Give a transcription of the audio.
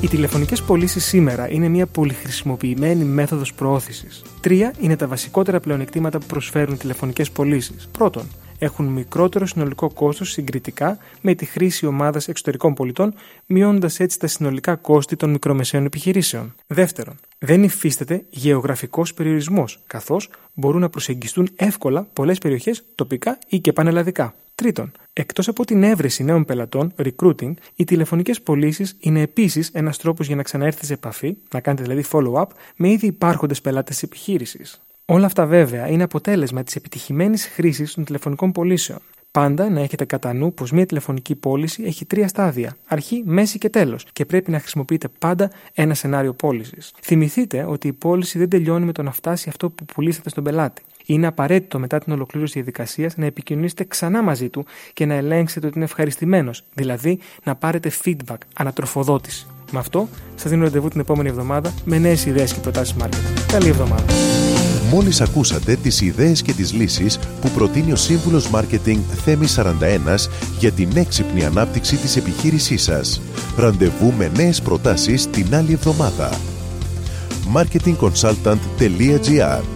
Οι τηλεφωνικές πωλήσεις σήμερα είναι μια πολυχρησιμοποιημένη μέθοδος προώθησης. Τρία είναι τα βασικότερα πλεονεκτήματα που προσφέρουν οι τηλεφωνικές πωλήσεις. Πρώτον, έχουν μικρότερο συνολικό κόστος συγκριτικά με τη χρήση ομάδας εξωτερικών πολιτών, μειώνοντας έτσι τα συνολικά κόστη των μικρομεσαίων επιχειρήσεων. Δεύτερον, δεν υφίσταται γεωγραφικός περιορισμός, καθώς μπορούν να προσεγγιστούν εύκολα πολλές περιοχές τοπικά ή και πανελλαδικά. Τρίτον, εκτός από την έβρεση νέων πελατών, recruiting, οι τηλεφωνικές πωλήσεις είναι επίσης ένας τρόπος για να ξαναέρθετε σε επαφή, να κάνετε δηλαδή follow-up, με ήδη υπάρχοντες πελάτες της επιχείρησης. Όλα αυτά βέβαια είναι αποτέλεσμα της επιτυχημένης χρήσης των τηλεφωνικών πωλήσεων. Πάντα να έχετε κατά νου πως μια τηλεφωνική πώληση έχει τρία στάδια: αρχή, μέση και τέλος, και πρέπει να χρησιμοποιείτε πάντα ένα σενάριο πώλησης. Θυμηθείτε ότι η πώληση δεν τελειώνει με το να φτάσει αυτό που πουλήσατε στον πελάτη. Είναι απαραίτητο μετά την ολοκλήρωση της διαδικασίας να επικοινωνήσετε ξανά μαζί του και να ελέγξετε ότι είναι ευχαριστημένος, δηλαδή να πάρετε feedback, ανατροφοδότηση. Με αυτό, σας δίνω ραντεβού την επόμενη εβδομάδα με νέες ιδέες και προτάσεις marketing. Καλή εβδομάδα. Μόλις ακούσατε τις ιδέες και τις λύσεις που προτείνει ο σύμβουλος Μάρκετινγκ Θέμης 41 για την έξυπνη ανάπτυξη της επιχείρησής σας. Ραντεβού με νέες προτάσεις την άλλη εβδομάδα. marketingconsultant.gr